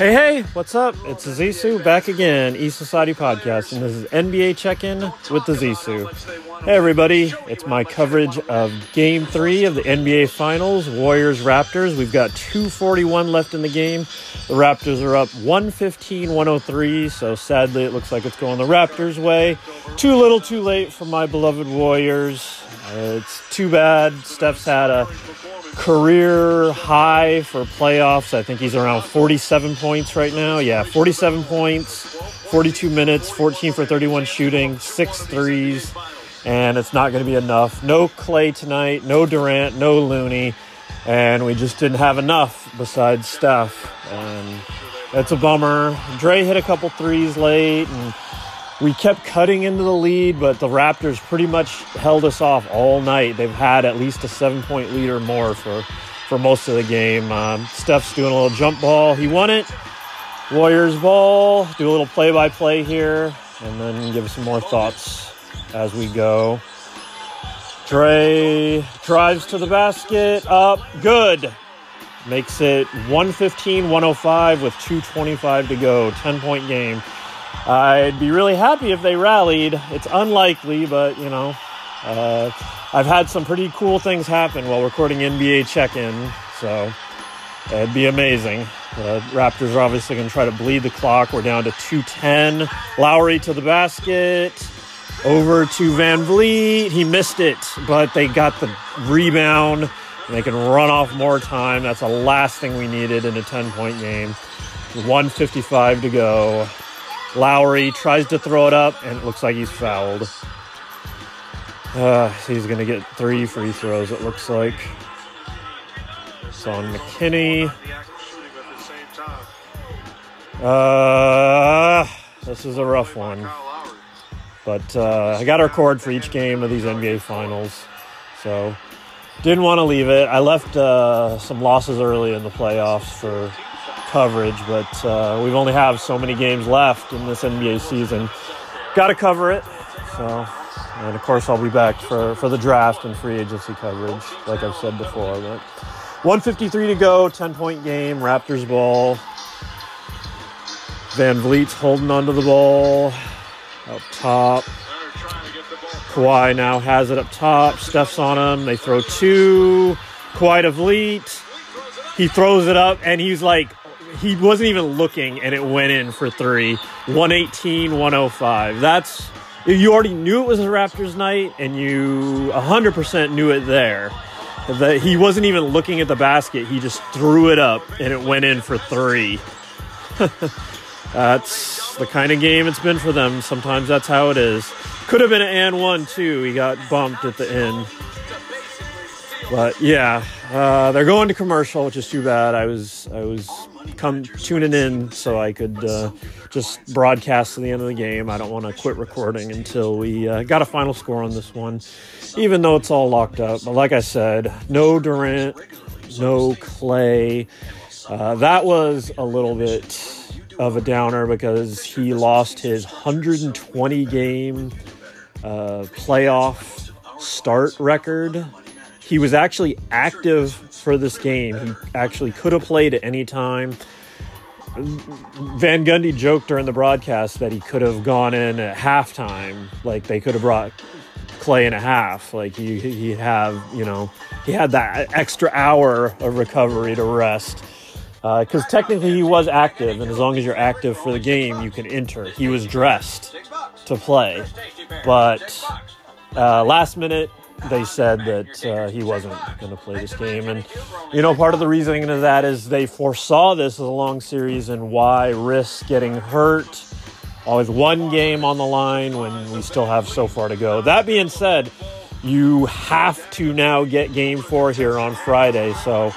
Hey, hey, what's up? It's Zissou back again, East Society Podcast, and this is NBA Check In with the Zissou. Hey, everybody, it's my coverage of Game 3 of the NBA Finals, Warriors Raptors. We've got 241 left in the game. The Raptors are up 115 103, so sadly it looks like it's going the Raptors' way. Too little, too late for my beloved Warriors. Uh, it's too bad. Steph's had a career high for playoffs. I think he's around 47 points right now. Yeah, 47 points, 42 minutes, 14 for 31 shooting, six threes, and it's not going to be enough. No Clay tonight, no Durant, no Looney, and we just didn't have enough besides Steph. And that's a bummer. Dre hit a couple threes late, and we kept cutting into the lead, but the Raptors pretty much held us off all night. They've had at least a seven point lead or more for, for most of the game. Um, Steph's doing a little jump ball. He won it. Warriors ball. Do a little play by play here, and then give some more thoughts as we go. Dre drives to the basket. Up. Good. Makes it 115 105 with 225 to go. 10 point game. I'd be really happy if they rallied. It's unlikely, but you know, uh, I've had some pretty cool things happen while recording NBA check in, so it'd be amazing. The Raptors are obviously going to try to bleed the clock. We're down to 210. Lowry to the basket. Over to Van Vleet. He missed it, but they got the rebound and they can run off more time. That's the last thing we needed in a 10 point game. 155 to go. Lowry tries to throw it up, and it looks like he's fouled. Uh, he's going to get three free throws, it looks like. It's on McKinnie. Uh, this is a rough one. But uh, I got our cord for each game of these NBA Finals. So didn't want to leave it. I left uh, some losses early in the playoffs for coverage, but uh, we've only have so many games left in this NBA season. Got to cover it. So, and of course, I'll be back for, for the draft and free agency coverage, like I've said before. But 153 to go, 10 point game, Raptors ball. Van Vleet's holding onto the ball up top. Kawhi now has it up top. Steph's on him. They throw two. Kawhi to Vleet. He throws it up, and he's like he wasn't even looking and it went in for three. 118 105 that's you already knew it was a raptors night and you 100% knew it there. That he wasn't even looking at the basket. He just threw it up and it went in for three. That's the kind of game it's been for them. Sometimes that's how it is. Could have been an and one too. He got bumped at the end but yeah uh, they're going to commercial which is too bad i was i was come tuning in so I could uh, just broadcast to the end of the game. I don't want to quit recording until we uh, got a final score on this one, even though it's all locked up. But like I said, no Durant, no Clay. Uh, that was a little bit of a downer because he lost his 120 game uh, playoff start record. He was actually active for this game. He actually could have played at any time. Van Gundy joked during the broadcast that he could have gone in at halftime. Like they could have brought Clay in a half. Like he he have you know he had that extra hour of recovery to rest. Because uh, technically he was active, and as long as you're active for the game, you can enter. He was dressed to play, but uh, last minute they said that uh, he wasn't going to play this game. And, you know, part of the reasoning of that is they foresaw this as a long series and why risk getting hurt. Always one game on the line when we still have so far to go. That being said, you have to now get game four here on Friday. So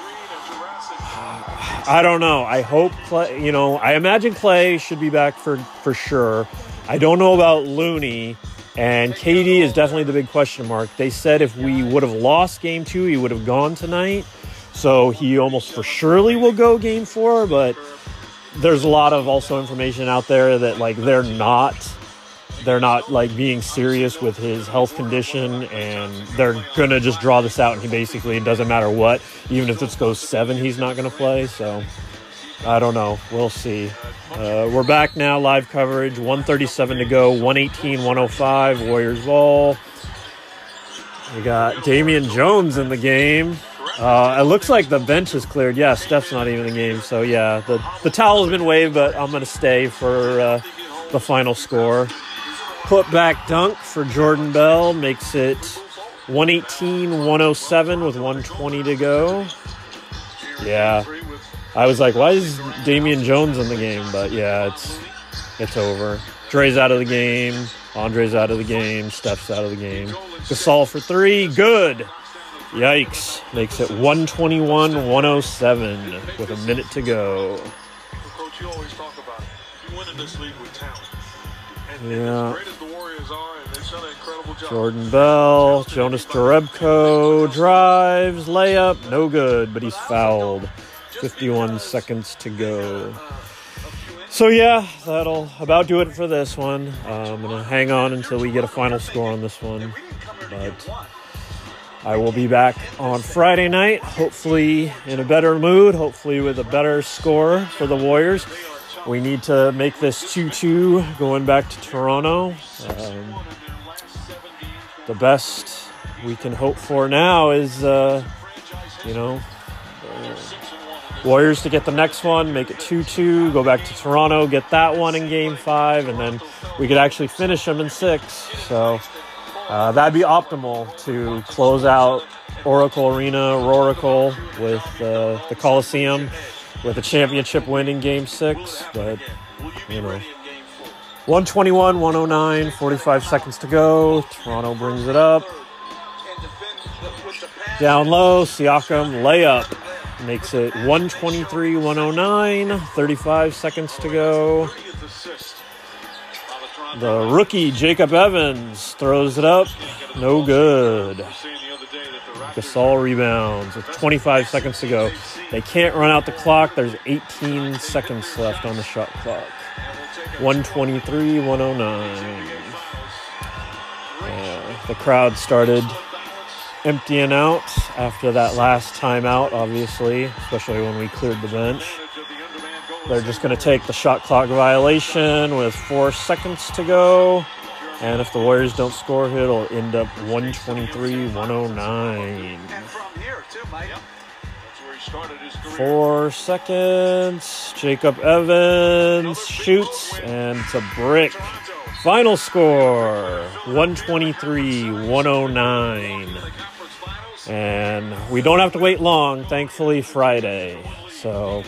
I don't know. I hope Clay, you know, I imagine Clay should be back for, for sure. I don't know about Looney. And KD is definitely the big question mark. They said if we would have lost game two, he would have gone tonight. So he almost for surely will go game four, but there's a lot of also information out there that like they're not they're not like being serious with his health condition and they're gonna just draw this out and he basically it doesn't matter what even if this goes seven he's not gonna play so I don't know. We'll see. Uh, we're back now, live coverage. 137 to go, 118, 105, Warriors ball. We got Damian Jones in the game. Uh, it looks like the bench is cleared. Yeah, Steph's not even in the game. So, yeah, the, the towel's been waved, but I'm going to stay for uh, the final score. Put back dunk for Jordan Bell makes it 118 107 with 120 to go. Yeah. I was like, why is Damian Jones in the game? But yeah, it's it's over. Dre's out of the game. Andre's out of the game. Steph's out of the game. Gasol for three. Good. Yikes. Makes it 121 107 with a minute to go. Coach, you always talk about it. You win in this league with talent. And, Yeah. as great as the Warriors are, and they've done an incredible job. Jordan Bell, Jonas Jerebko drives, layup, no good, but he's fouled. 51 seconds to go. So yeah, that'll about do it for this one. Uh, I'm gonna hang on until we get a final score on this one, but I will be back on Friday night, hopefully in a better mood, hopefully with a better score for the Warriors. We need to make this 2-2 going back to Toronto. Um, the best we can hope for now is, uh, you know, Warriors to get the next one, make it 2 2, go back to Toronto, get that one in game five, and then we could actually finish them in six. So uh, that'd be optimal to close out Oracle Arena, Roracle with uh, the Coliseum with a championship win in game six. But, you know. 121, 109, 45 seconds to go. Toronto brings it up. Down low, Siakam layup makes it 123, 109, 35 seconds to go. The rookie Jacob Evans throws it up, no good. Gasol rebounds with 25 seconds to go. They can't run out the clock. There's 18 seconds left on the shot clock. 123, 109. Uh, the crowd started emptying out after that last timeout, obviously, especially when we cleared the bench. They're just going to take the shot clock violation with four seconds to go. And if the Warriors don't score, it'll end up 123 109. Four seconds. Jacob Evans shoots, and a brick. Final score 123 109. And we don't have to wait long, thankfully, Friday. So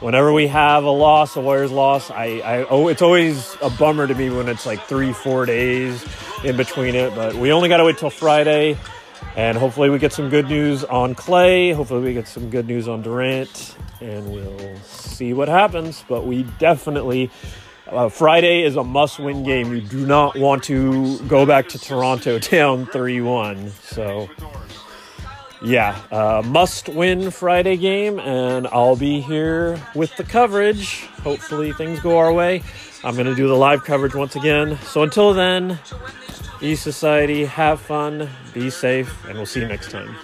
whenever we have a loss, a Warriors loss, I, I oh, it's always a bummer to me when it's like three, four days in between it. But we only got to wait till Friday, and hopefully we get some good news on Clay. Hopefully we get some good news on Durant, and we'll see what happens. But we definitely. Uh, Friday is a must-win game. You do not want to go back to Toronto down three-one. So, yeah, uh, must-win Friday game, and I'll be here with the coverage. Hopefully, things go our way. I'm going to do the live coverage once again. So until then, E Society, have fun, be safe, and we'll see you next time.